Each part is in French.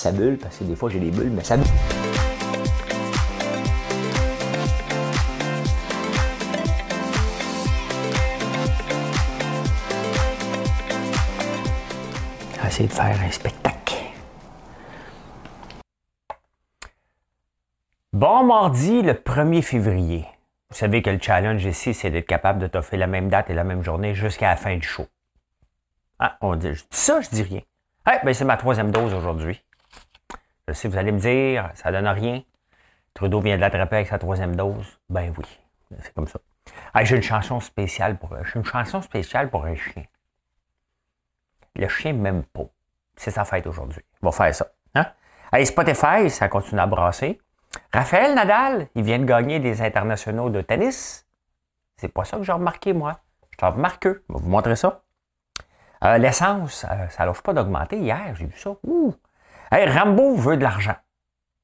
ça bulle, parce que des fois j'ai des bulles, mais ça bulle. Essayer de faire un spectacle. Bon mardi, le 1er février. Vous savez que le challenge ici, c'est d'être capable de t'offrir la même date et la même journée jusqu'à la fin du show. Ah, on dit, je dis ça, je dis rien. Eh, ben c'est ma troisième dose aujourd'hui. Je sais, vous allez me dire, ça donne rien. Trudeau vient de l'attraper avec sa troisième dose. Ben oui, c'est comme ça. J'ai une chanson spéciale pour j'ai une chanson spéciale pour un chien. Le chien m'aime pas. C'est sa fête aujourd'hui. On va faire ça. Hein? Hey, Spotify, ça continue à brasser. Raphaël Nadal, il vient de gagner des internationaux de tennis. C'est pas ça que j'ai remarqué, moi. Je t'en remarque. Je vais vous montrer ça. Euh, l'essence, euh, ça lâche pas d'augmenter. Hier, j'ai vu ça. Ouh. Rambo veut de l'argent.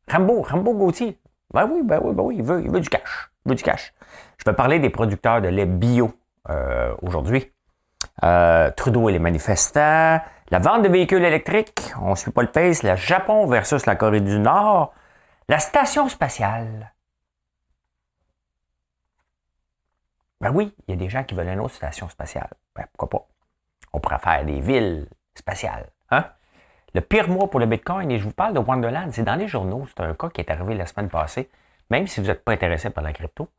Rambo, Rambo Gauthier. Ben oui, ben oui, ben oui, il veut, il veut du cash. Il veut du cash. Je vais parler des producteurs de lait bio euh, aujourd'hui. Trudeau et les manifestants. La vente de véhicules électriques. On ne suit pas le pace. Le Japon versus la Corée du Nord. La station spatiale. Ben oui, il y a des gens qui veulent une autre station spatiale. Ben, pourquoi pas? On pourrait faire des villes spatiales. Hein? Le pire mois pour le Bitcoin, et je vous parle de Wonderland, c'est dans les journaux. C'est un cas qui est arrivé la semaine passée. Même si vous n'êtes pas intéressé par la crypto,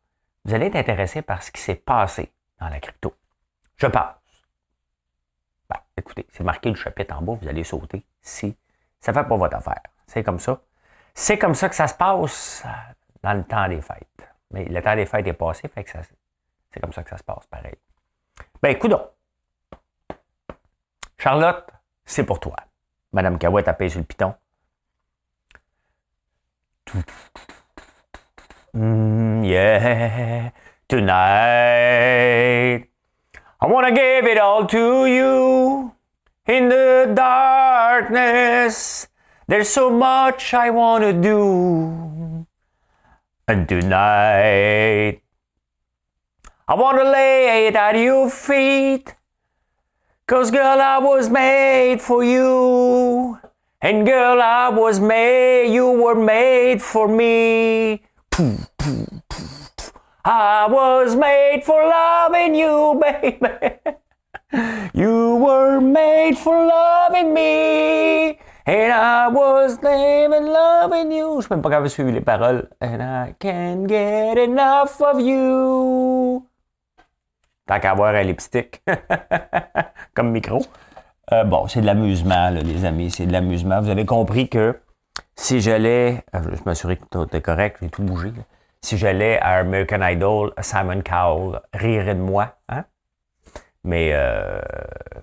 vous allez être intéressé par ce qui s'est passé dans la crypto. Je passe. Ben, écoutez, c'est marqué le chapitre en bas, vous allez sauter si ça ne fait pas votre affaire. C'est comme ça. C'est comme ça que ça se passe dans le temps des fêtes. Mais le temps des fêtes est passé, fait que c'est comme ça que ça se passe, pareil. Ben, écoute Charlotte, c'est pour toi. Madame Cahouette a payé sur le piton. Mm, yeah, tonight. I wanna give it all to you in the darkness. There's so much I wanna do. And tonight, I wanna lay it at your feet. Cause girl, I was made for you. And girl, I was made, you were made for me. I was made for loving you, baby. You were made for loving me. And I was living loving you. Je suis même pas capable de suivre les. And I can't get enough of you. Tant qu'à avoir un lipstick comme micro. Euh, bon, c'est de l'amusement, les amis, c'est de l'amusement. Vous avez compris que si j'allais, euh, je m'assurais que tout est correct, j'ai tout bougé. Si j'allais à American Idol, Simon Cowell rirait de moi, hein? Mais, euh,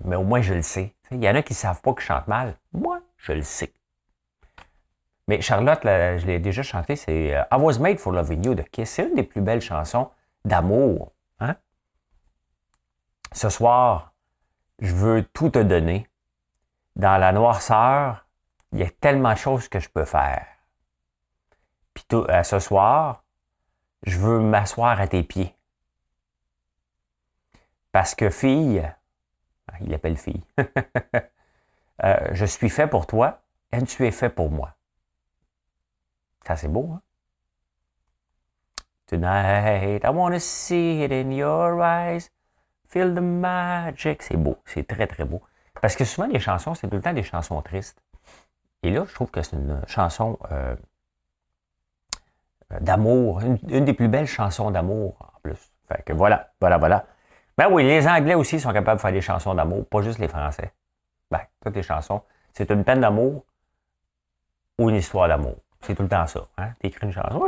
mais au moins je le sais. Il y en a qui ne savent pas que je chante mal. Moi, je le sais. Mais Charlotte, je l'ai déjà chanté, c'est I Was Made for Loving You de Kiss. C'est une des plus belles chansons d'amour. Hein? Ce soir, je veux tout te donner. Dans la noirceur, il y a tellement de choses que je peux faire. Puis euh, ce soir, je veux m'asseoir à tes pieds. Parce que fille, ah, il appelle fille, euh, je suis fait pour toi et tu es fait pour moi. Ça, c'est beau, hein? I want to see it in your eyes. Feel the magic. C'est beau. C'est très, très beau. Parce que souvent, les chansons, c'est tout le temps des chansons tristes. Et là, je trouve que c'est une chanson euh, d'amour. Une, des plus belles chansons d'amour, en plus. Fait que voilà, voilà, voilà. Ben oui, les Anglais aussi sont capables de faire des chansons d'amour, pas juste les Français. Ben, toutes les chansons. C'est une peine d'amour ou une histoire d'amour. C'est tout le temps ça. Hein? écris une chanson.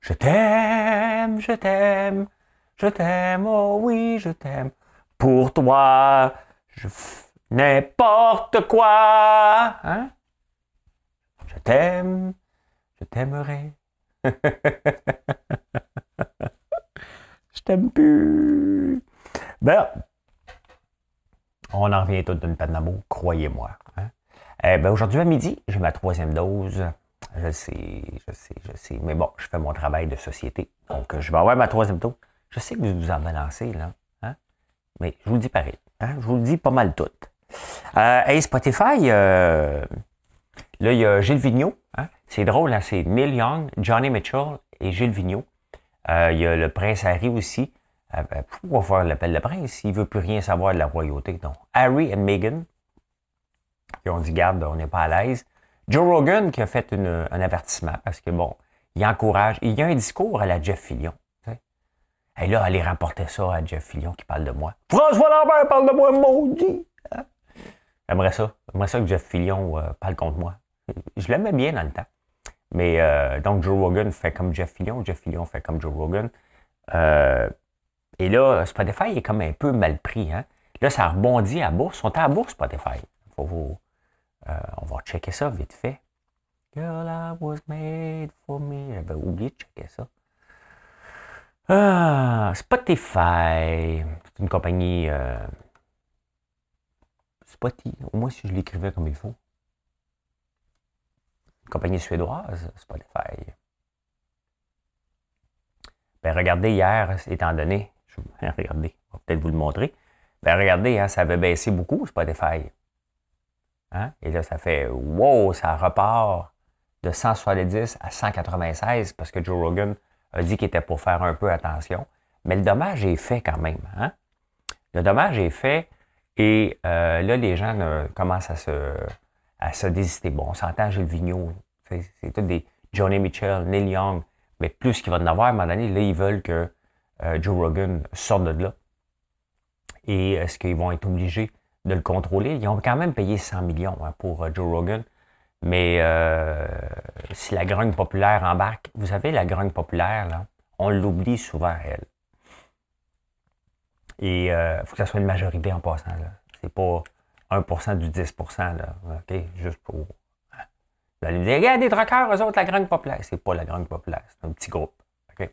Je t'aime, je t'aime. Je t'aime, oh oui, je t'aime. Pour toi, je n'importe quoi. Hein? Je t'aime, je t'aimerai. je t'aime plus. Ben, on en revient tout d'une peine d'amour, croyez-moi. Hein? Eh ben, aujourd'hui à midi, j'ai ma troisième dose. Je sais, je sais, je sais. Mais bon, je fais mon travail de société. Donc, je vais avoir ma troisième dose. Je sais que vous vous en balancez, là. Hein? Mais je vous le dis pareil. Hein? Je vous le dis pas mal tout. Euh, hey, Spotify, euh, là, il y a Gilles Vigneault. Hein? C'est drôle, hein? c'est Neil Young, Johnny Mitchell et Gilles Vigneault. Euh, il y a le prince Harry aussi. Euh, ben, pourquoi faire l'appel de prince? Il veut plus rien savoir de la royauté. Non. Harry et Meghan, qui ont dit, garde, on n'est pas à l'aise. Joe Rogan qui a fait un avertissement parce que, bon, il encourage. Il y a un discours à la Jeff Fillion. Et là, allez rapporter ça à Jeff Fillion qui parle de moi. François Lambert parle de moi, maudit! Hein? J'aimerais ça. J'aimerais ça que Jeff Fillion euh, parle contre moi. Je l'aimais bien dans le temps. Mais euh, donc, Joe Rogan fait comme Jeff Fillion, Jeff Fillion fait comme Joe Rogan. Euh, et là, Spotify est comme un peu mal pris. Hein? Là, ça rebondit à bourse. On est à bourse, Spotify. Faut vous, on va checker ça vite fait. Girl, was made for me. J'avais oublié de checker ça. Ah, Spotify, c'est une compagnie euh, Spotify, au moins si je l'écrivais comme il faut. Une compagnie suédoise, Spotify. Ben, regardez hier, étant donné, je vais regarder, je vais peut-être vous le montrer. Ben, regardez, hein, ça avait baissé beaucoup, Spotify. Hein? Et là, ça fait wow, ça repart de 170 à 196 parce que Joe Rogan a dit qu'il était pour faire un peu attention. Mais le dommage est fait quand même. Hein? Le dommage est fait et euh, là, les gens commencent à se, à se désister. Bon, on s'entend Gilles Vigneault, c'est tout des Johnny Mitchell, Neil Young, mais plus qu'il va en avoir à un moment donné, là, ils veulent que euh, Joe Rogan sorte de là. Et est-ce qu'ils vont être obligés de le contrôler? Ils ont quand même payé 100 millions hein, pour euh, Joe Rogan. Mais euh, si la grogne populaire embarque, vous savez, la grogne populaire, là, on l'oublie souvent, elle. Et il euh, faut que ça soit une majorité en passant. C'est pas 1% du 10%. Là, OK? Juste pour. Hein. Vous allez des eux autres, la grogne populaire. C'est pas la grogne populaire, c'est un petit groupe. OK?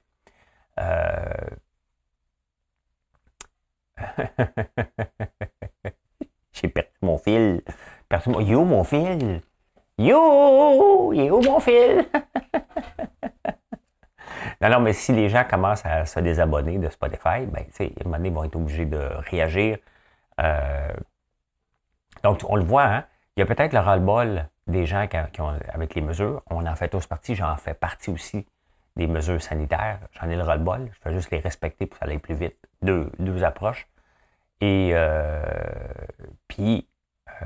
Euh... J'ai perdu mon fil. Perdu mon... Yo, mon fil! Yo! Il est où mon fil? non, non, mais si les gens commencent à se désabonner de Spotify, ben, tu sais, à un moment donné, ils vont être obligés de réagir. Euh, donc, on le voit, hein? Il y a peut-être le ras-le-bol des gens qui, ont, avec les mesures. On en fait tous partie, j'en fais partie aussi des mesures sanitaires. J'en ai le ras-le-bol. Je fais juste les respecter pour que ça aille plus vite. Deux, deux approches. Et euh, puis, euh,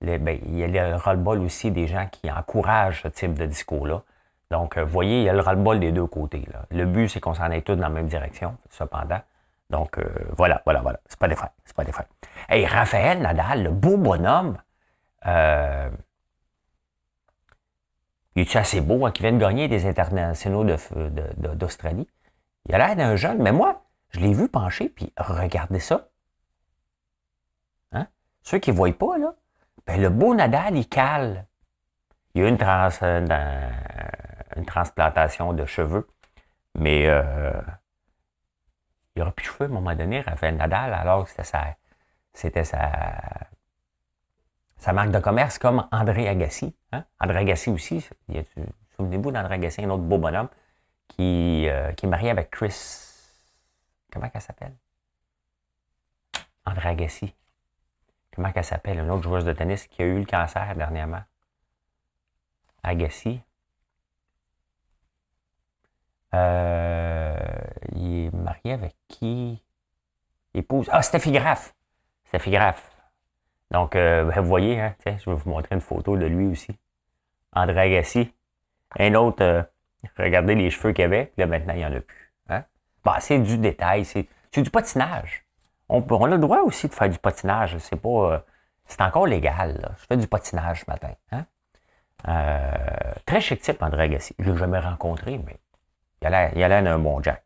ben, il y a le ras-le-bol aussi des gens qui encouragent ce type de discours-là. Donc, vous voyez, il y a le ras-le-bol des deux côtés. Là. Le but, c'est qu'on s'en aille tous dans la même direction, cependant. Donc, euh, voilà, voilà, voilà. C'est pas des faits. C'est pas des faits. Hey, Raphaël Nadal, le beau bonhomme, euh, il est assez beau, hein, qui vient de gagner des internationaux d'Australie? Il a l'air d'un jeune, mais moi, je l'ai vu pencher, puis regardez ça. Hein? Ceux qui ne voient pas, là, ben, le beau Nadal, il cale. Il y a eu une, euh, une transplantation de cheveux, mais euh, il n'y aura plus de cheveux à un moment donné, Raphaël Nadal, alors que c'était sa, sa, marque de commerce comme André Agassi. Hein? André Agassi aussi, souvenez-vous d'André Agassi, un autre beau bonhomme, qui, euh, qui est marié avec Chris. Comment elle s'appelle? André Agassi comment elle s'appelle, une autre joueuse de tennis qui a eu le cancer dernièrement. Agassi. Euh, il est marié avec qui? Épouse. Ah, Steffi Graff. Steffi Graff. Donc, euh, ben, vous voyez, hein, je vais vous montrer une photo de lui aussi. André Agassi. Un autre, euh, regardez les cheveux qu'il avait, puis là maintenant, il n'y en a plus. Hein? Bah, c'est du détail, c'est du patinage on, a le droit aussi de faire du patinage. C'est pas. Euh, c'est encore légal. Je fais du patinage ce matin. Hein. Euh, très chic type, André Agassi. Je ne l'ai jamais rencontré, mais il a l'air d'un bon Jack.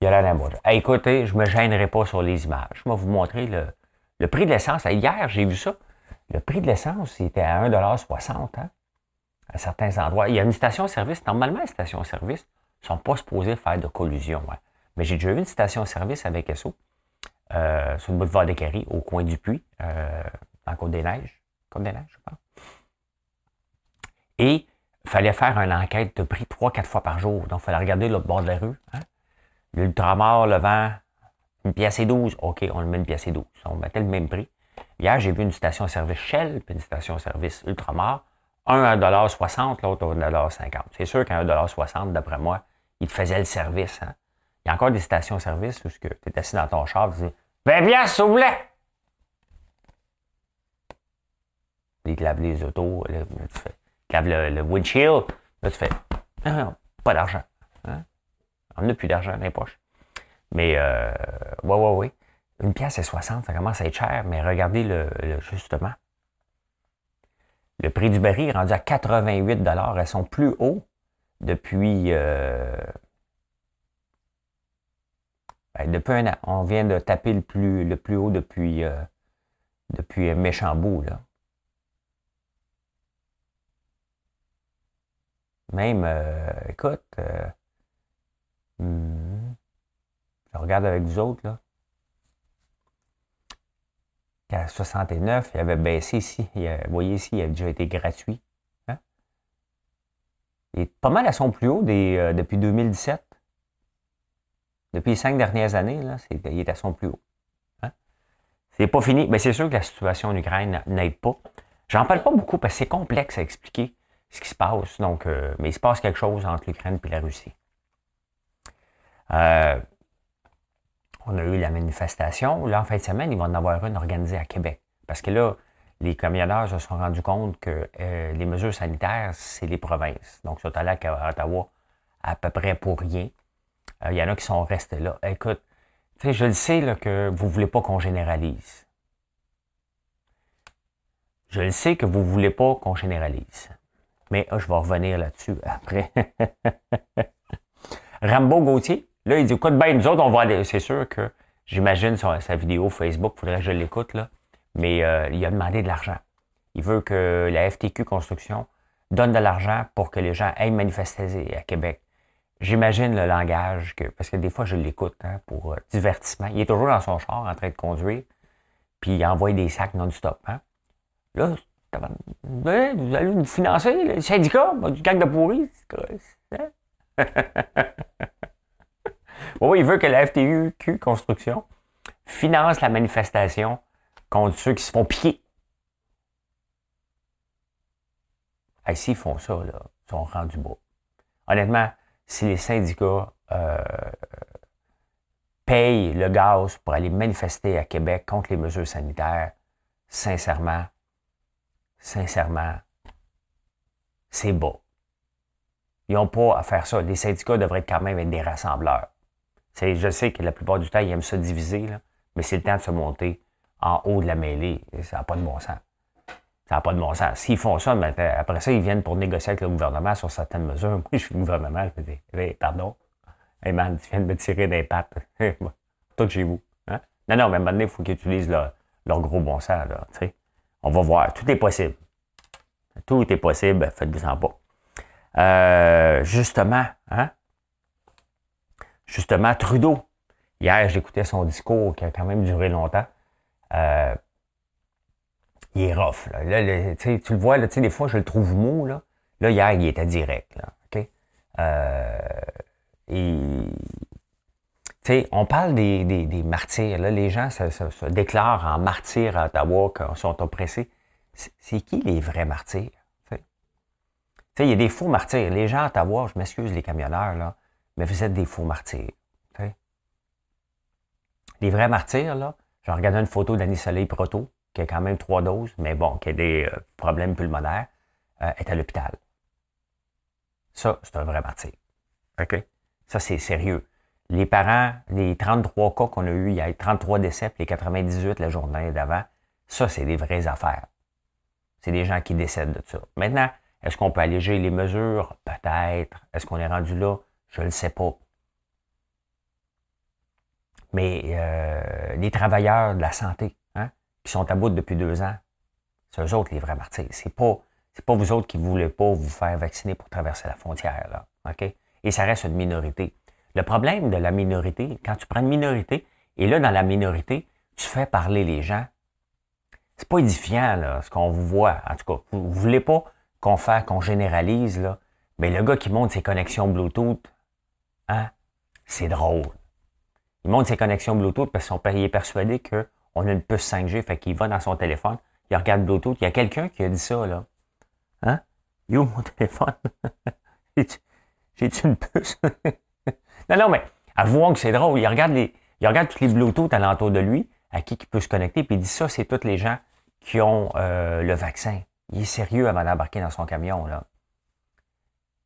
Il a l'air d'un bon Jack. écoutez, je ne me gênerai pas sur les images. Je vais vous montrer le, prix de l'essence. Hier, j'ai vu ça. Le prix de l'essence, c'était à 1,60 hein, à certains endroits. Il y a une station-service. Normalement, les stations-service ne sont pas supposées faire de collusion. Hein. Mais j'ai déjà vu une station-service avec SO euh, sur le boulevard des Carrés, au coin du puits, euh, en Côte-des-Neiges. Côte-des-Neiges, je pense. Et il fallait faire une enquête de prix trois, quatre fois par jour. Donc, il fallait regarder le bord de la rue. Hein? L'ultramar, le vent, une pièce et douze. OK, on le met une pièce et douze. On mettait le même prix. Hier, j'ai vu une station-service Shell, puis une station-service Ultramar. Un à 1,60 l'autre à 1,50 C'est sûr qu'à 1,60 d'après moi, il faisait le service. Hein? Il y a encore des stations-service où tu es assis dans ton char et tu dis 20 bien, s'il vous plaît! Il te lave les autos, là, tu fais, lave le, windshield, là, tu fais pas d'argent. Hein? On n'a plus d'argent dans les poches. Mais, euh, ouais, ouais, ouais. Une pièce est 60, ça commence à être cher, mais regardez le, justement. Le prix du baril est rendu à 88 Elles sont plus hauts depuis, euh, depuis un an. On vient de taper le plus, le plus haut depuis, euh, depuis méchant bout. Là. Même, euh, écoute, euh, hmm, je regarde avec vous autres, là. À 69, il avait baissé ici. vous voyez ici, il a déjà été gratuit. Hein? Il pas mal à son plus haut des, euh, depuis 2017. Depuis les cinq dernières années, là, il est à son plus haut. Hein? C'est pas fini. Mais c'est sûr que la situation en Ukraine n'aide pas. J'en parle pas beaucoup parce que c'est complexe à expliquer ce qui se passe. Donc, euh, mais il se passe quelque chose entre l'Ukraine et la Russie. Euh, on a eu la manifestation. Là, en fin de semaine, ils vont en avoir une organisée à Québec. Parce que là, les camionneurs se sont rendus compte que euh, les mesures sanitaires, c'est les provinces. Donc, ils sont allés à Ottawa à peu près pour rien. Il y en a qui sont restés là. Écoute, je le sais là, que vous ne voulez pas qu'on généralise. Je le sais que vous ne voulez pas qu'on généralise. Mais ah, je vais revenir là-dessus après. Rambo Gauthier, là, il dit écoute, ben, nous autres, on va aller. C'est sûr que j'imagine sa, sa, vidéo Facebook, il faudrait que je l'écoute, là. Mais euh, il a demandé de l'argent. Il veut que la FTQ Construction donne de l'argent pour que les gens aillent manifester à Québec. J'imagine le langage, que, parce que des fois, je l'écoute hein, pour euh, divertissement. Il est toujours dans son char en train de conduire, puis il envoie des sacs non-stop. Hein. Là, vous allez nous financer, le syndicat, du cac de pourri. Hein? oui, il veut que la FTQ Construction finance la manifestation contre ceux qui se font piquer. Hey, S'ils font ça, là, ils sont rendus bas. Honnêtement, si les syndicats euh, payent le gaz pour aller manifester à Québec contre les mesures sanitaires, sincèrement, sincèrement, c'est bas. Ils n'ont pas à faire ça. Les syndicats devraient quand même être des rassembleurs. je sais que la plupart du temps, ils aiment se diviser, mais c'est le temps de se monter en haut de la mêlée. Ça n'a pas de bon sens. Ça n'a pas de bon sens. S'ils font ça, après ça, ils viennent pour négocier avec le gouvernement sur certaines mesures. Moi, je suis gouvernement, je me dis, pardon. Hey man, tu viens de me tirer des pattes. Tout chez vous. Hein? Non, non, mais maintenant, il faut qu'ils utilisent leur, gros bon sens. On va voir. Tout est possible. Tout est possible. Faites-vous-en pas. Euh, justement, hein? Justement, Trudeau. Hier, j'écoutais son discours qui a quand même duré longtemps. Euh, il est rough. Là. tu le vois, là, des fois, je le trouve mou. Là, là hier, il était direct. Là, OK? Euh, et on parle des, martyrs. Là, les gens se, déclarent en martyrs à Ottawa quand ils sont oppressés. C'est qui les vrais martyrs? Il y a des faux martyrs. Les gens à Ottawa, je m'excuse les camionneurs, là, mais vous êtes des faux martyrs. Les vrais martyrs, là, j'ai regardé une photo d'Annie Soleil Proto, qui a quand même trois doses, mais bon, qui a des euh, problèmes pulmonaires, euh, est à l'hôpital. Ça, c'est un vrai martyr. OK? Ça, c'est sérieux les parents, les 33 cas qu'on a eu, il y a 33 décès, puis les 98 la journée d'avant, ça, c'est des vraies affaires. C'est des gens qui décèdent de ça. Maintenant, est-ce qu'on peut alléger les mesures? Peut-être. Est-ce qu'on est rendu là? Je ne le sais pas. Mais euh, les travailleurs de la santé, qui sont à bout depuis deux ans, c'est eux autres les vrais martyrs. C'est pas, c'est pas vous autres qui voulez pas vous faire vacciner pour traverser la frontière. Là, OK? Et ça reste une minorité. Le problème de la minorité, quand tu prends une minorité, et là, dans la minorité, tu fais parler les gens, c'est pas édifiant, là, ce qu'on vous voit. En tout cas, vous, ne voulez pas qu'on fasse, qu'on généralise, là. Mais le gars qui monte ses connexions Bluetooth, hein, c'est drôle. Il monte ses connexions Bluetooth parce qu'il est persuadé qu'on on a une puce 5G, fait qu'il va dans son téléphone, il regarde Bluetooth. Il y a quelqu'un qui a dit ça, là. Hein? Yo, mon téléphone? J'ai-tu une puce? non, non, mais avouons que c'est drôle. Il regarde, les, il regarde tous les Bluetooth alentour de lui, à qui il peut se connecter, puis il dit ça, c'est tous les gens qui ont euh, le vaccin. Il est sérieux avant d'embarquer dans son camion, là.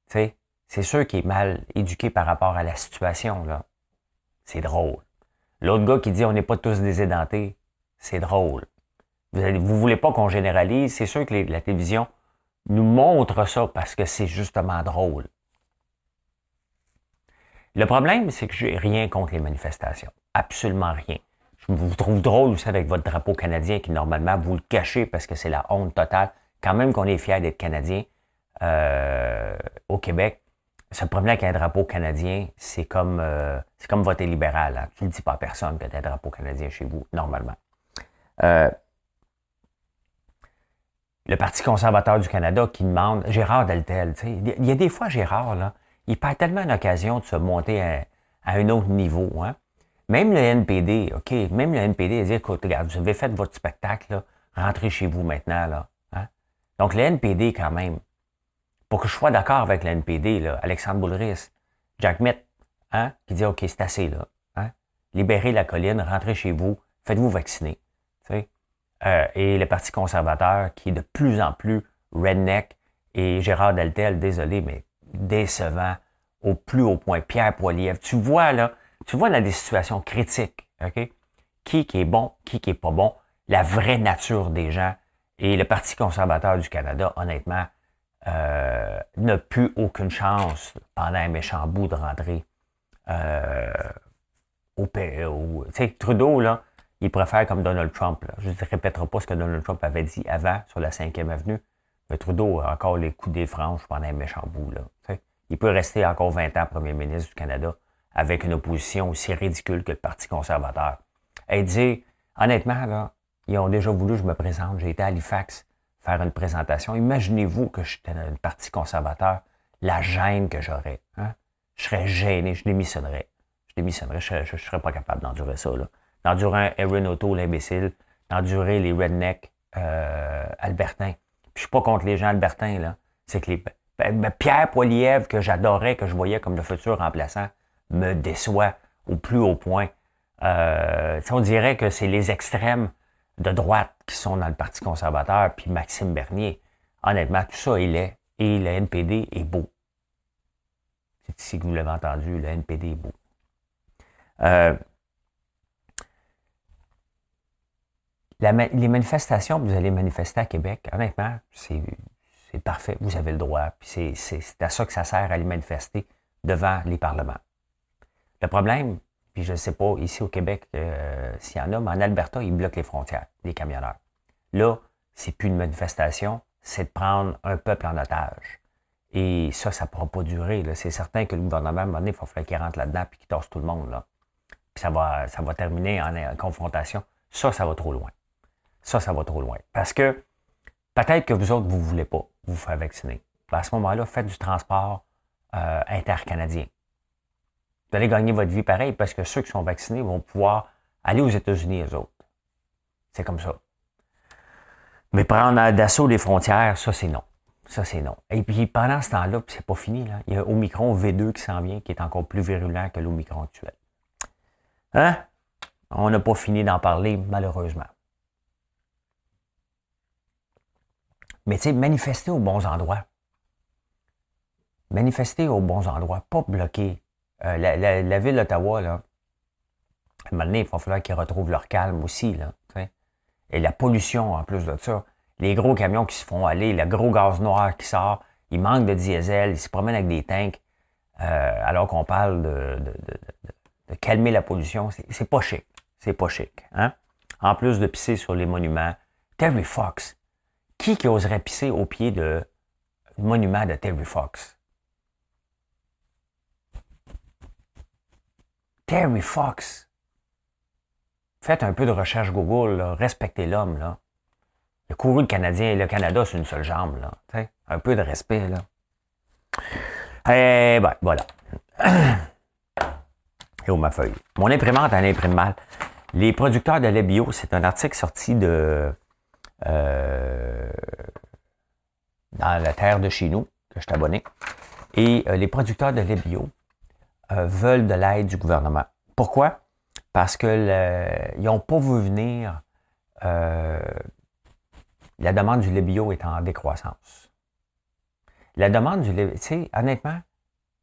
Tu sais, c'est sûr qu'il est mal éduqué par rapport à la situation, là. C'est drôle. L'autre gars qui dit on n'est pas tous des édentés, c'est drôle. Vous ne voulez pas qu'on généralise, c'est sûr que la télévision nous montre ça parce que c'est justement drôle. Le problème, c'est que j'ai rien contre les manifestations. Absolument rien. Je vous trouve drôle aussi avec votre drapeau canadien qui, normalement, vous le cachez parce que c'est la honte totale. Quand même qu'on est fier d'être canadien euh, au Québec, se promener avec un drapeau canadien, c'est comme, euh, comme voter libéral. Hein. Tu ne dis pas à personne que tu as un drapeau canadien chez vous, normalement. Euh, le Parti conservateur du Canada qui demande, Gérard Deltel, il y a des fois, Gérard, là, il perd tellement l'occasion de se monter à, un autre niveau. Hein. Même le NPD, OK, même le NPD, il dit, écoute, regarde, vous avez fait votre spectacle, rentrez chez vous maintenant. Hein. Donc, le NPD, quand même, pour que je sois d'accord avec le NPD, là, Alexandre Boulris, Jack Mitt, hein, qui dit, OK, c'est assez, là. Hein, libérez la colline, rentrez chez vous, faites-vous vacciner. Euh, et le Parti conservateur qui est de plus en plus redneck et Gérard Deltel, désolé, mais décevant au plus haut point. Pierre Poilievre, tu vois là, tu vois dans des situations critiques, OK? Qui qui est bon, qui qui est pas bon, la vraie nature des gens. Et le Parti conservateur du Canada, honnêtement, euh, n'a plus aucune chance pendant un méchant bout de rentrer euh, au, au Trudeau, là, il préfère comme Donald Trump. Je ne répéterai pas ce que Donald Trump avait dit avant sur la 5e avenue. Mais Trudeau a encore les coups des franges pendant un méchant bout. Là. Il peut rester encore 20 ans premier ministre du Canada avec une opposition aussi ridicule que le Parti conservateur. Et dit, honnêtement, là, ils ont déjà voulu que je me présente. J'ai été à Halifax faire une présentation. Imaginez-vous que j'étais dans le Parti conservateur, la gêne que j'aurais. Hein? Je serais gêné, je démissionnerais. Je démissionnerais, je ne serais pas capable d'endurer ça. D'endurer Aaron Auto, l'imbécile, d'endurer les rednecks euh, albertains. Puis je suis pas contre les gens albertains, là. C'est que les. Pierre Poilievre, que j'adorais, que je voyais comme le futur remplaçant, me déçoit au plus haut point. Euh, on dirait que c'est les extrêmes de droite qui sont dans le Parti conservateur, puis Maxime Bernier. Honnêtement, tout ça, il est. Et le NPD est beau. C'est ici que vous l'avez entendu, le NPD est beau. Euh, les manifestations, vous allez manifester à Québec, honnêtement, c'est parfait, vous avez le droit. Puis c'est à ça que ça sert à les manifester devant les parlements. Le problème, puis je ne sais pas ici au Québec euh, s'il y en a, mais en Alberta, ils bloquent les frontières, les camionneurs. Là, c'est plus une manifestation, c'est de prendre un peuple en otage. Et ça, ça ne pourra pas durer. C'est certain que le gouvernement, à un moment donné, il falloir qu'il rentre là-dedans et qu'il torse tout le monde. Là. Puis ça va, ça va terminer en confrontation. Ça, ça va trop loin. Ça, ça va trop loin. Parce que peut-être que vous autres, vous ne voulez pas vous faire vacciner. À ce moment-là, faites du transport euh, intercanadien. Vous allez gagner votre vie pareil parce que ceux qui sont vaccinés vont pouvoir aller aux États-Unis, les autres. C'est comme ça. Mais prendre d'assaut les frontières, ça, c'est non. Ça, c'est non. Et puis, pendant ce temps-là, c'est pas fini, là. Il y a Omicron V2 qui s'en vient, qui est encore plus virulent que l'Omicron actuel. Hein? On n'a pas fini d'en parler, malheureusement. Mais tu sais, manifester aux bons endroits. Manifester aux bons endroits, pas bloquer. Euh, la, ville d'Ottawa, là, à il va falloir qu'ils retrouvent leur calme aussi. Là, Et la pollution, en plus de ça. Les gros camions qui se font aller, le gros gaz noir qui sort, il manque de diesel, ils se promènent avec des tanks, euh, alors qu'on parle de, de, calmer la pollution. C'est pas chic. C'est pas chic. Hein? En plus de pisser sur les monuments. Terry Fox, qui qui oserait pisser au pied de monument de Terry Fox? Terry Fox. Faites un peu de recherche Google, respectez l'homme. Là. Il a Canadien et le Canada sur une seule jambe. Là. Un peu de respect. Là. Eh ben, voilà. Et où ma feuille? Mon imprimante, elle imprime mal. Les producteurs de lait bio, c'est un article sorti de euh, dans la terre de chez nous, que je t'abonne. Et euh, les producteurs de lait bio euh, veulent de l'aide du gouvernement. Pourquoi? Parce qu'ils n'ont pas vu venir la demande du lait bio est en décroissance. La demande du lait, tu sais, honnêtement,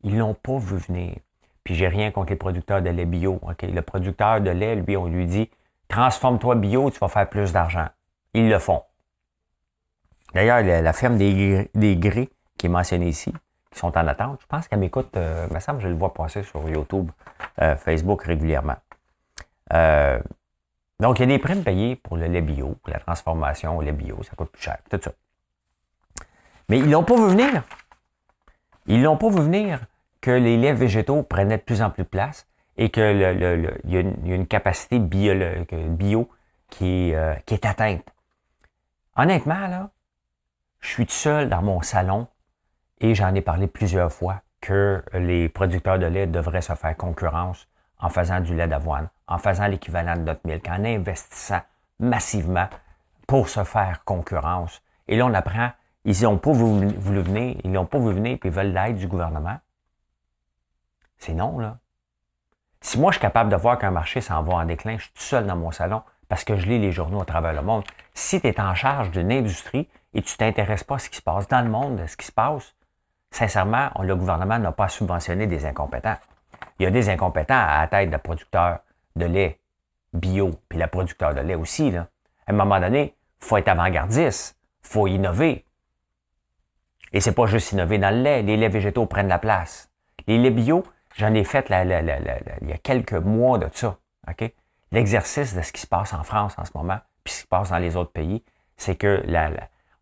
ils l'ont pas vu venir. Puis j'ai rien contre les producteurs de lait bio. Le producteur de lait, lui, on lui dit transforme-toi bio, tu vas faire plus d'argent. Ils le font. D'ailleurs, la, ferme des, des qui est mentionnée ici, qui sont en attente, je pense qu'elle m'écoute, euh, me semble, je le vois passer sur YouTube, euh, Facebook régulièrement. Euh, donc, il y a des primes payées pour le lait bio, pour la transformation au lait bio, ça coûte plus cher, tout ça. Mais ils l'ont pas vu venir. Ils l'ont pas vu venir que les laits végétaux prenaient de plus en plus de place et qu'il y, a une capacité bio, euh, qui est atteinte. Honnêtement, là, je suis tout seul dans mon salon et j'en ai parlé plusieurs fois que les producteurs de lait devraient se faire concurrence en faisant du lait d'avoine, en faisant l'équivalent de notre milk, en investissant massivement pour se faire concurrence. Et là, on apprend, ils n'ont pas voulu, venir, ils n'ont pas voulu venir, puis ils veulent l'aide du gouvernement. C'est non, là. Si moi, je suis capable de voir qu'un marché s'en va en déclin, je suis tout seul dans mon salon parce que je lis les journaux à travers le monde. Si tu es en charge d'une industrie et tu t'intéresses pas à ce qui se passe dans le monde, à ce qui se passe, sincèrement, le gouvernement n'a pas subventionné des incompétents. Il y a des incompétents à la tête de producteurs de lait bio, puis la producteur de lait aussi. Là. À un moment donné, il faut être avant-gardiste, il faut innover. Et c'est pas juste innover dans le lait, les laits végétaux prennent la place. Les laits bio, j'en ai fait il y a quelques mois de ça. L'exercice de ce qui se passe en France en ce moment, puis ce qui se passe dans les autres pays, c'est que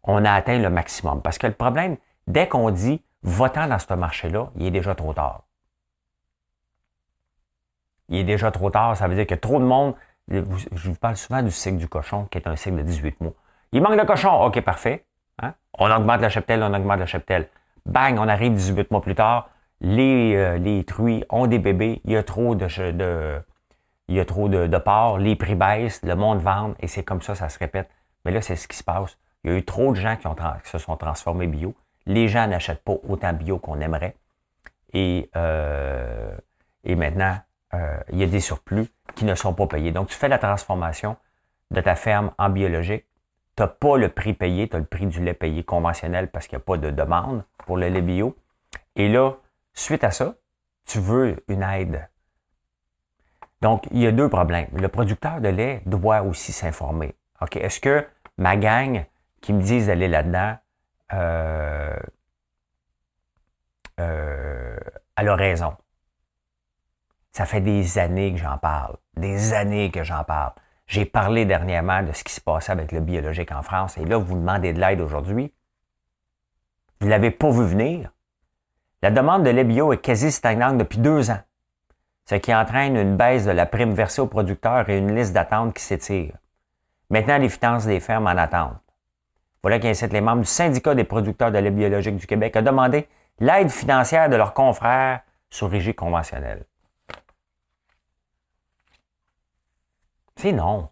on a atteint le maximum. Parce que le problème, dès qu'on dit votant dans ce marché-là, il est déjà trop tard il est déjà trop tard. Ça veut dire que trop de monde. Je vous parle souvent du cycle du cochon, qui est un cycle de 18 mois. Il manque de cochon. OK, parfait. Hein? On augmente la cheptelle, on augmente la cheptelle. Bang, on arrive 18 mois plus tard. Les, euh, les truies ont des bébés. Il y a trop de, de il y a trop de, de porcs. Les prix baissent, le monde vend et c'est comme ça, ça se répète. Mais là, c'est ce qui se passe. Il y a eu trop de gens qui, ont qui se sont transformés bio. Les gens n'achètent pas autant bio qu'on aimerait. Et, euh, et maintenant, euh, il y a des surplus qui ne sont pas payés. Donc, tu fais la transformation de ta ferme en biologique. Tu n'as pas le prix payé, tu as le prix du lait payé conventionnel parce qu'il n'y a pas de demande pour le lait bio. Et là, suite à ça, tu veux une aide. Donc, il y a deux problèmes. Le producteur de lait doit aussi s'informer. OK, est-ce que ma gang qui me disent d'aller là-dedans, euh, euh, a raison? Ça fait des années que j'en parle. Des années que j'en parle. J'ai parlé dernièrement de ce qui se passait avec le biologique en France et là, vous demandez de l'aide aujourd'hui. Vous ne l'avez pas vu venir. La demande de lait bio est quasi stagnante depuis deux ans, ce qui entraîne une baisse de la prime versée aux producteurs et une liste d'attente qui s'étire. Maintenant, les finances des fermes en attendent. Voilà qu'incite les membres du syndicat des producteurs de lait biologique du Québec à demander l'aide financière de leurs confrères sur régime conventionnel. C'est non.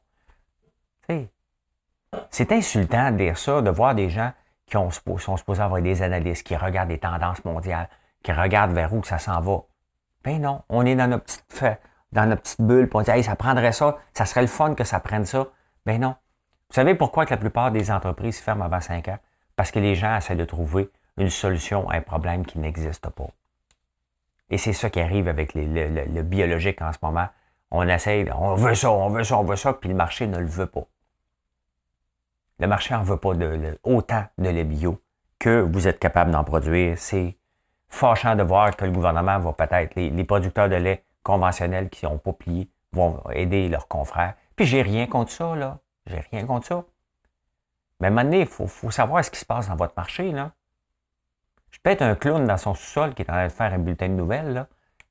C'est insultant de dire ça, de voir des gens qui ont, sont supposés avoir des analystes, qui regardent des tendances mondiales, qui regardent vers où ça s'en va. Ben non, on est dans notre petite, dans bulle, puis on dit, hey, ça prendrait ça, ça serait le fun que ça prenne ça. Ben non. Vous savez pourquoi que la plupart des entreprises ferment avant 5 ans? Parce que les gens essaient de trouver une solution à un problème qui n'existe pas. Et c'est ça qui arrive avec le biologique en ce moment. On essaie, on veut ça, on veut ça, on veut ça, puis le marché ne le veut pas. Le marché n'en veut pas de, autant de lait bio que vous êtes capable d'en produire. C'est fâchant de voir que le gouvernement va peut-être, les, producteurs de lait conventionnels qui n'ont pas plié vont aider leurs confrères. Puis j'ai rien contre ça, là. J'ai rien contre ça. Mais maintenant, il faut, faut, savoir ce qui se passe dans votre marché, là. Je peux être un clown dans son sous-sol qui est en train de faire un bulletin de nouvelles, là.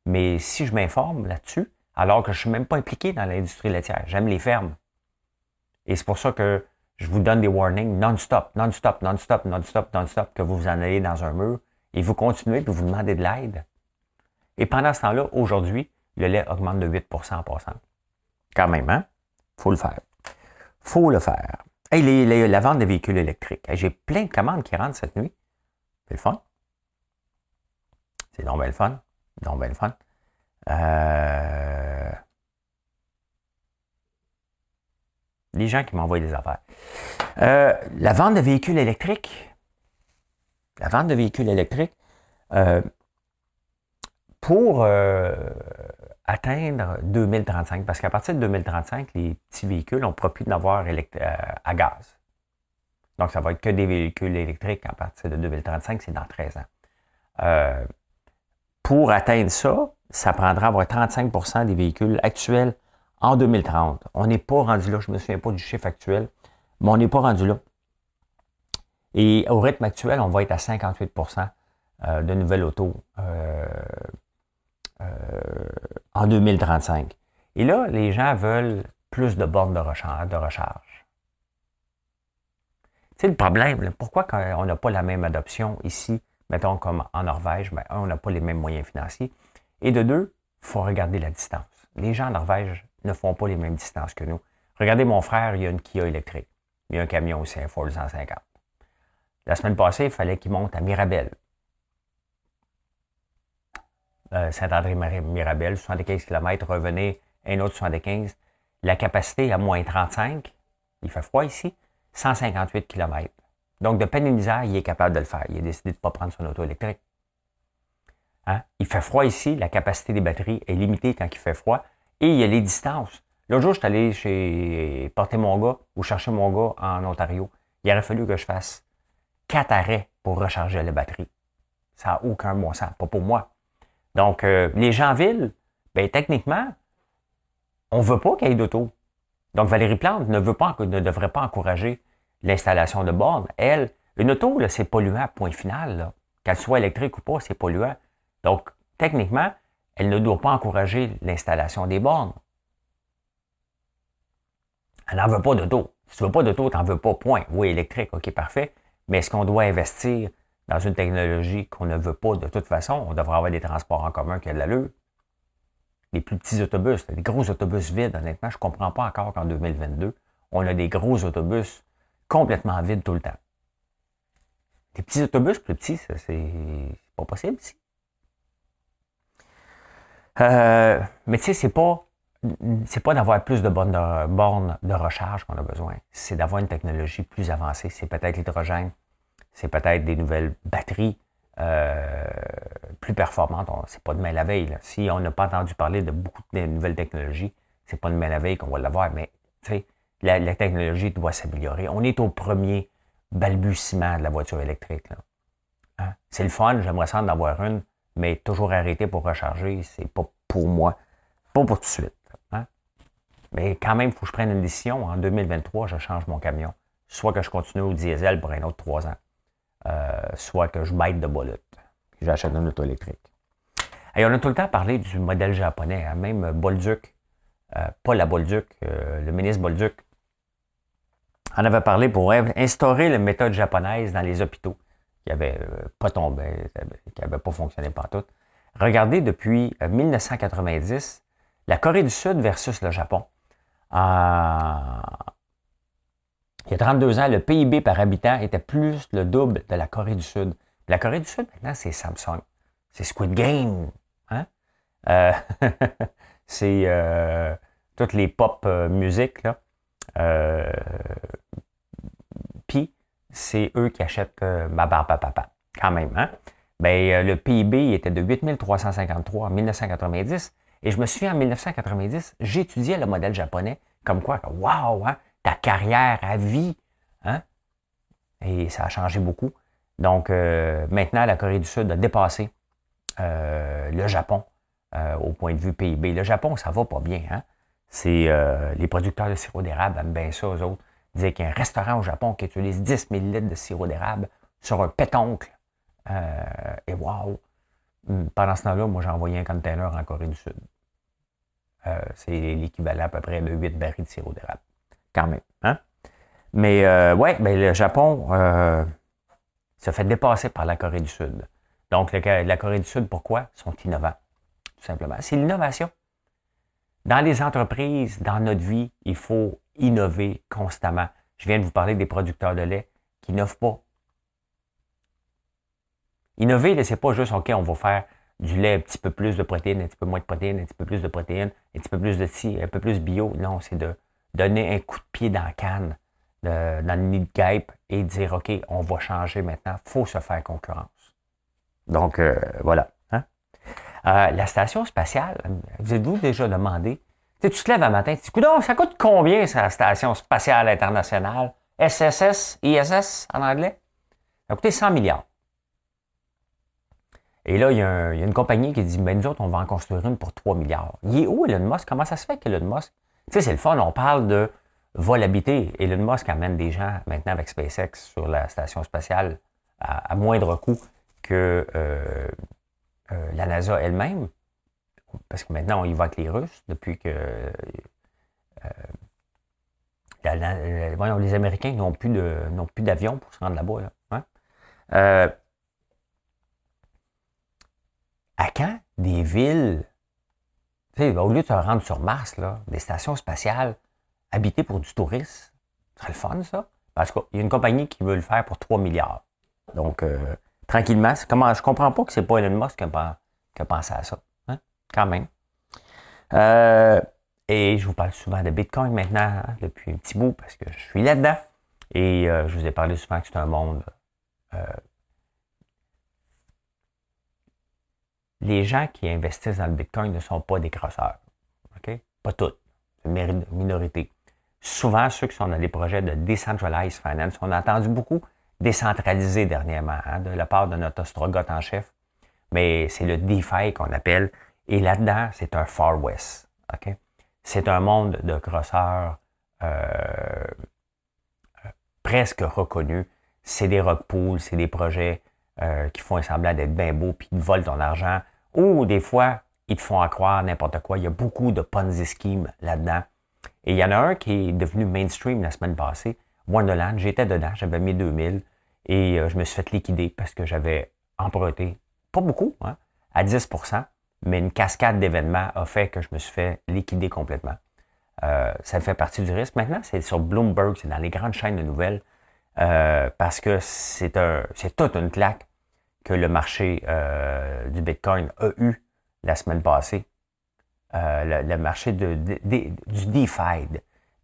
Mais si je m'informe là-dessus, alors que je ne suis même pas impliqué dans l'industrie laitière. J'aime les fermes. Et c'est pour ça que je vous donne des warnings non-stop, non-stop, non-stop, non-stop, non-stop, que vous vous en allez dans un mur et vous continuez puis vous demandez de l'aide. Et pendant ce temps-là, aujourd'hui, le lait augmente de 8% en passant. Quand même, hein? faut le faire. faut le faire. La vente de véhicules électriques. J'ai plein de commandes qui rentrent cette nuit. C'est le fun. C'est non le fun. Non le fun. Euh... Les gens qui m'envoient des affaires. Euh, la vente de véhicules électriques. La vente de véhicules électriques. Euh, pour euh, atteindre 2035, parce qu'à partir de 2035, les petits véhicules, on ne pourra plus à gaz. Donc, ça va être que des véhicules électriques à partir de 2035, c'est dans 13 ans. pour atteindre ça, ça prendra avoir 35% des véhicules actuels en 2030. On n'est pas rendu là, je ne me souviens pas du chiffre actuel, mais on n'est pas rendu là. Et au rythme actuel, on va être à 58% euh, de nouvelles autos euh, euh, en 2035. Et là, les gens veulent plus de bornes de recharge. Sais, le problème, pourquoi on n'a pas la même adoption ici, mettons comme en Norvège, ben, un, on n'a pas les mêmes moyens financiers. Et de deux, il faut regarder la distance. Les gens en Norvège ne font pas les mêmes distances que nous. Regardez mon frère, il y a une Kia électrique. Il y a un camion aussi, un Ford 150. La semaine passée, il fallait qu'il monte à Mirabel. Saint-André-Mirabel, 75 km, revenez un autre 75. La capacité à moins 35, il fait froid ici, 158 km. Donc, de peine il est capable de le faire. Il a décidé de ne pas prendre son auto électrique. Hein? Il fait froid ici, la capacité des batteries est limitée quand il fait froid. Et il y a les distances. L'autre jour, je suis allé chez porter mon gars ou chercher mon gars en Ontario. Il aurait fallu que je fasse quatre arrêts pour recharger la batterie. Ça n'a aucun bon sens, pas pour moi. Donc, euh, les gens en ville, ben, techniquement, on ne veut pas qu'il y ait d'auto. Donc, Valérie Plante ne, veut pas, ne devrait pas encourager l'installation de bornes. Elle, une auto, c'est polluant, point final. Qu'elle soit électrique ou pas, c'est polluant. Donc, techniquement, elle ne doit pas encourager l'installation des bornes. Elle n'en veut pas d'auto. Si tu ne veux pas d'auto, tu n'en veux pas, point. Oui, électrique, OK, parfait. Mais est-ce qu'on doit investir dans une technologie qu'on ne veut pas de toute façon? On devrait avoir des transports en commun qui a de l'allure. Les plus petits autobus, les gros autobus vides, honnêtement, je ne comprends pas encore qu'en 2022, on a des gros autobus complètement vides tout le temps. Des petits autobus plus petits, c'est pas possible ici. Euh, mais tu sais, c'est pas c'est pas d'avoir plus de bornes de, de recharge qu'on a besoin. C'est d'avoir une technologie plus avancée. C'est peut-être l'hydrogène, c'est peut-être des nouvelles batteries euh, plus performantes. C'est pas demain la veille. Si on n'a pas entendu parler de beaucoup de nouvelles technologies, c'est pas demain la veille qu'on va l'avoir. Mais sais, la, technologie doit s'améliorer. On est au premier balbutiement de la voiture électrique. Hein? C'est le fun, j'aimerais ça en avoir une mais toujours arrêter pour recharger, c'est pas pour moi, pas pour tout de suite. Mais quand même, il faut que je prenne une décision. En 2023, je change mon camion. Soit que je continue au diesel pour un autre trois ans, euh, soit que je baille de bullet. J'achète un auto électrique. Et on a tout le temps parlé du modèle japonais, hein. même Bolduc, euh, pas la Bolduc, euh, le ministre Bolduc en avait parlé pour instaurer la méthode japonaise dans les hôpitaux qui n'avait pas tombé, qui n'avait pas fonctionné partout. Regardez depuis 1990, euh, la Corée du Sud versus le Japon. Il y a 32 ans, le PIB par habitant était plus le double de la Corée du Sud. La Corée du Sud, maintenant, c'est Samsung. C'est Squid Game. Hein? Euh, c'est toutes les pop musiques. Puis, c'est eux qui achètent euh, ma barbe à papa, quand même. Hein? Ben, euh, le PIB était de 8353 en 1990. Et je me souviens, en 1990, j'étudiais le modèle japonais, comme quoi, waouh, hein, ta carrière à vie. Hein? Et ça a changé beaucoup. Donc, euh, maintenant, la Corée du Sud a dépassé le Japon au point de vue PIB. Le Japon, ça va pas bien. Hein? C'est les producteurs de sirop d'érable aiment bien ça, eux autres disait qu'il y a un restaurant au Japon qui utilise 10 000 litres de sirop d'érable sur un pétoncle. Euh, et! Hmm, pendant ce temps-là, moi, j'ai envoyé un container en Corée du Sud. Euh, c'est l'équivalent à peu près de 8 barils de sirop d'érable. Quand même. Hein? Mais euh, ouais, ben, le Japon se fait dépasser par la Corée du Sud. Donc, la Corée du Sud, pourquoi? Ils sont innovants. Tout simplement. C'est l'innovation. Dans les entreprises, dans notre vie, il faut innover constamment. Je viens de vous parler des producteurs de lait qui n'innovent pas. Innover, c'est pas juste, OK, on va faire du lait un petit peu plus de protéines, un petit peu moins de protéines, un petit peu plus de protéines, un petit peu plus de ci, un peu plus bio. Non, c'est de donner un coup de pied dans la canne, dans le nid de guêpe et dire, OK, on va changer maintenant, il faut se faire concurrence. Donc, euh, voilà. Hein. Euh, la station spatiale, vous êtes-vous déjà demandé? Tu, te lèves un matin, tu dis, ça coûte combien, la station spatiale internationale? SSS, ISS en anglais? Ça a coûté 100 milliards. Et là, il y, a une compagnie qui dit, ben nous autres, on va en construire une pour 3 milliards. Il est où Elon Musk? Comment ça se fait qu'Elon Musk? Tu sais, c'est le fun, on parle de vol habité. Elon Musk amène des gens maintenant avec SpaceX sur la station spatiale à, moindre coût que euh, euh, la NASA elle-même. Parce que maintenant, on y va avec les Russes depuis que euh, les Américains n'ont plus d'avion pour se rendre là-bas. Hein? À quand des villes, au lieu de se rendre sur Mars, là, des stations spatiales habitées pour du tourisme, ce serait le fun, ça. Parce qu'il y a une compagnie qui veut le faire pour 3 milliards. Donc, euh, tranquillement, comment, je comprends pas que c'est pas Elon Musk qui a, pensé à ça. Hein? Quand même. Euh, et je vous parle souvent de Bitcoin maintenant, hein, depuis un petit bout, parce que je suis là-dedans. Et euh, je vous ai parlé souvent que c'est un monde les gens qui investissent dans le Bitcoin ne sont pas des grosseurs. OK? Pas toutes. C'est une minorité. Souvent, ceux qui sont dans des projets de decentralized finance, on a entendu beaucoup décentraliser dernièrement hein, de la part de notre ostrogoth en chef. Mais c'est le DeFi qu'on appelle. Et là-dedans, c'est un Far West. OK? C'est un monde de grosseurs euh, presque reconnu. C'est des rock pools, c'est des projets euh, qui font semblant d'être bien beaux, puis ils volent ton argent ou des fois, ils te font croire n'importe quoi. Il y a beaucoup de Ponzi schemes là-dedans. Et il y en a un qui est devenu mainstream la semaine passée, Wonderland. J'étais dedans, j'avais mis 2000 et euh, je me suis fait liquider parce que j'avais emprunté, pas beaucoup, hein, à 10% mais une cascade d'événements a fait que je me suis fait liquider complètement. Euh, ça fait partie du risque. Maintenant, c'est sur Bloomberg, c'est dans les grandes chaînes de nouvelles, euh, parce que c'est un, c'est toute une claque que le marché euh, du Bitcoin a eu la semaine passée. Euh, le, marché du DeFi,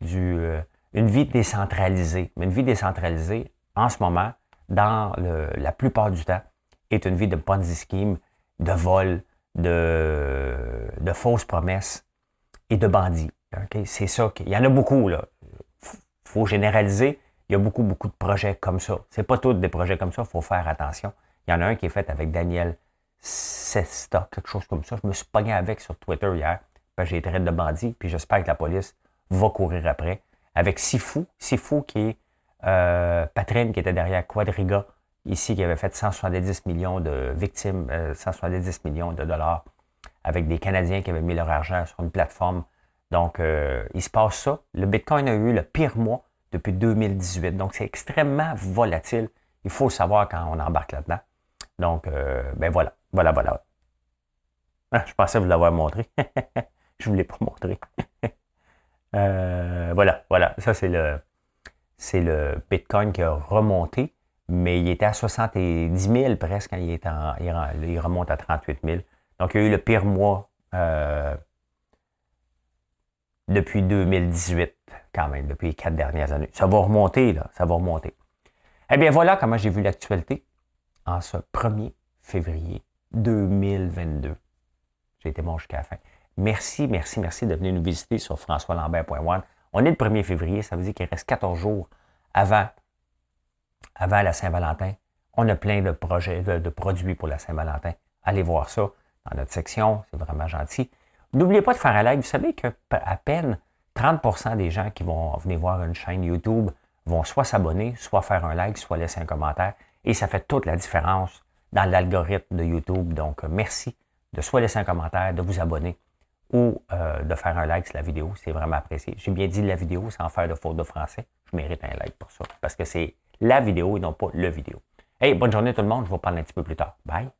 euh, une vie décentralisée. Mais une vie décentralisée, en ce moment, dans la plupart du temps, est une vie de Ponzi scheme, de vol, de, de fausses promesses et de bandits. C'est ça. Il y en a beaucoup. Il faut généraliser. Il y a beaucoup, beaucoup de projets comme ça. C'est pas tous des projets comme ça. Il faut faire attention. Il y en a un qui est fait avec Daniel Sesta, quelque chose comme ça. Je me suis pogné avec sur Twitter hier. J'ai été de bandit, puis j'espère que la police va courir après. Avec Sifu, Sifu qui est euh, Patrine qui était derrière Quadriga, ici, qui avait fait 170 millions de victimes, 170 euh, millions de dollars, avec des Canadiens qui avaient mis leur argent sur une plateforme. Donc, euh, il se passe ça. Le Bitcoin a eu le pire mois depuis 2018. Donc, c'est extrêmement volatile. Il faut savoir quand on embarque là-dedans. Donc, euh, ben voilà, voilà, voilà. Ah, je pensais vous l'avoir montré. je ne vous l'ai pas montré. Euh, voilà, voilà. Ça, c'est le, c'est le Bitcoin qui a remonté, mais il était à 70 000 presque quand il, est en, il, remonte à 38 000. Donc, il y a eu le pire mois euh, depuis 2018, quand même, depuis les quatre dernières années. Ça va remonter, là. Ça va remonter. Eh bien, voilà comment j'ai vu l'actualité en ce 1er février 2022. J'ai été bon jusqu'à la fin. Merci, merci, merci de venir nous visiter sur françoislambert.one. On est le 1er février, ça veut dire qu'il reste 14 jours avant, avant la Saint-Valentin. On a plein de projets, de, produits pour la Saint-Valentin. Allez voir ça dans notre section, c'est vraiment gentil. N'oubliez pas de faire un like. Vous savez qu'à peine 30% des gens qui vont venir voir une chaîne YouTube vont soit s'abonner, soit faire un like, soit laisser un commentaire. Et ça fait toute la différence dans l'algorithme de YouTube. Donc, euh, merci de soit laisser un commentaire, de vous abonner ou euh, de faire un like sur la vidéo. C'est vraiment apprécié. J'ai bien dit la vidéo sans faire de faute de français. Je mérite un like pour ça parce que c'est la vidéo et non pas le vidéo. Hey, bonne journée tout le monde. Je vous parle un petit peu plus tard. Bye.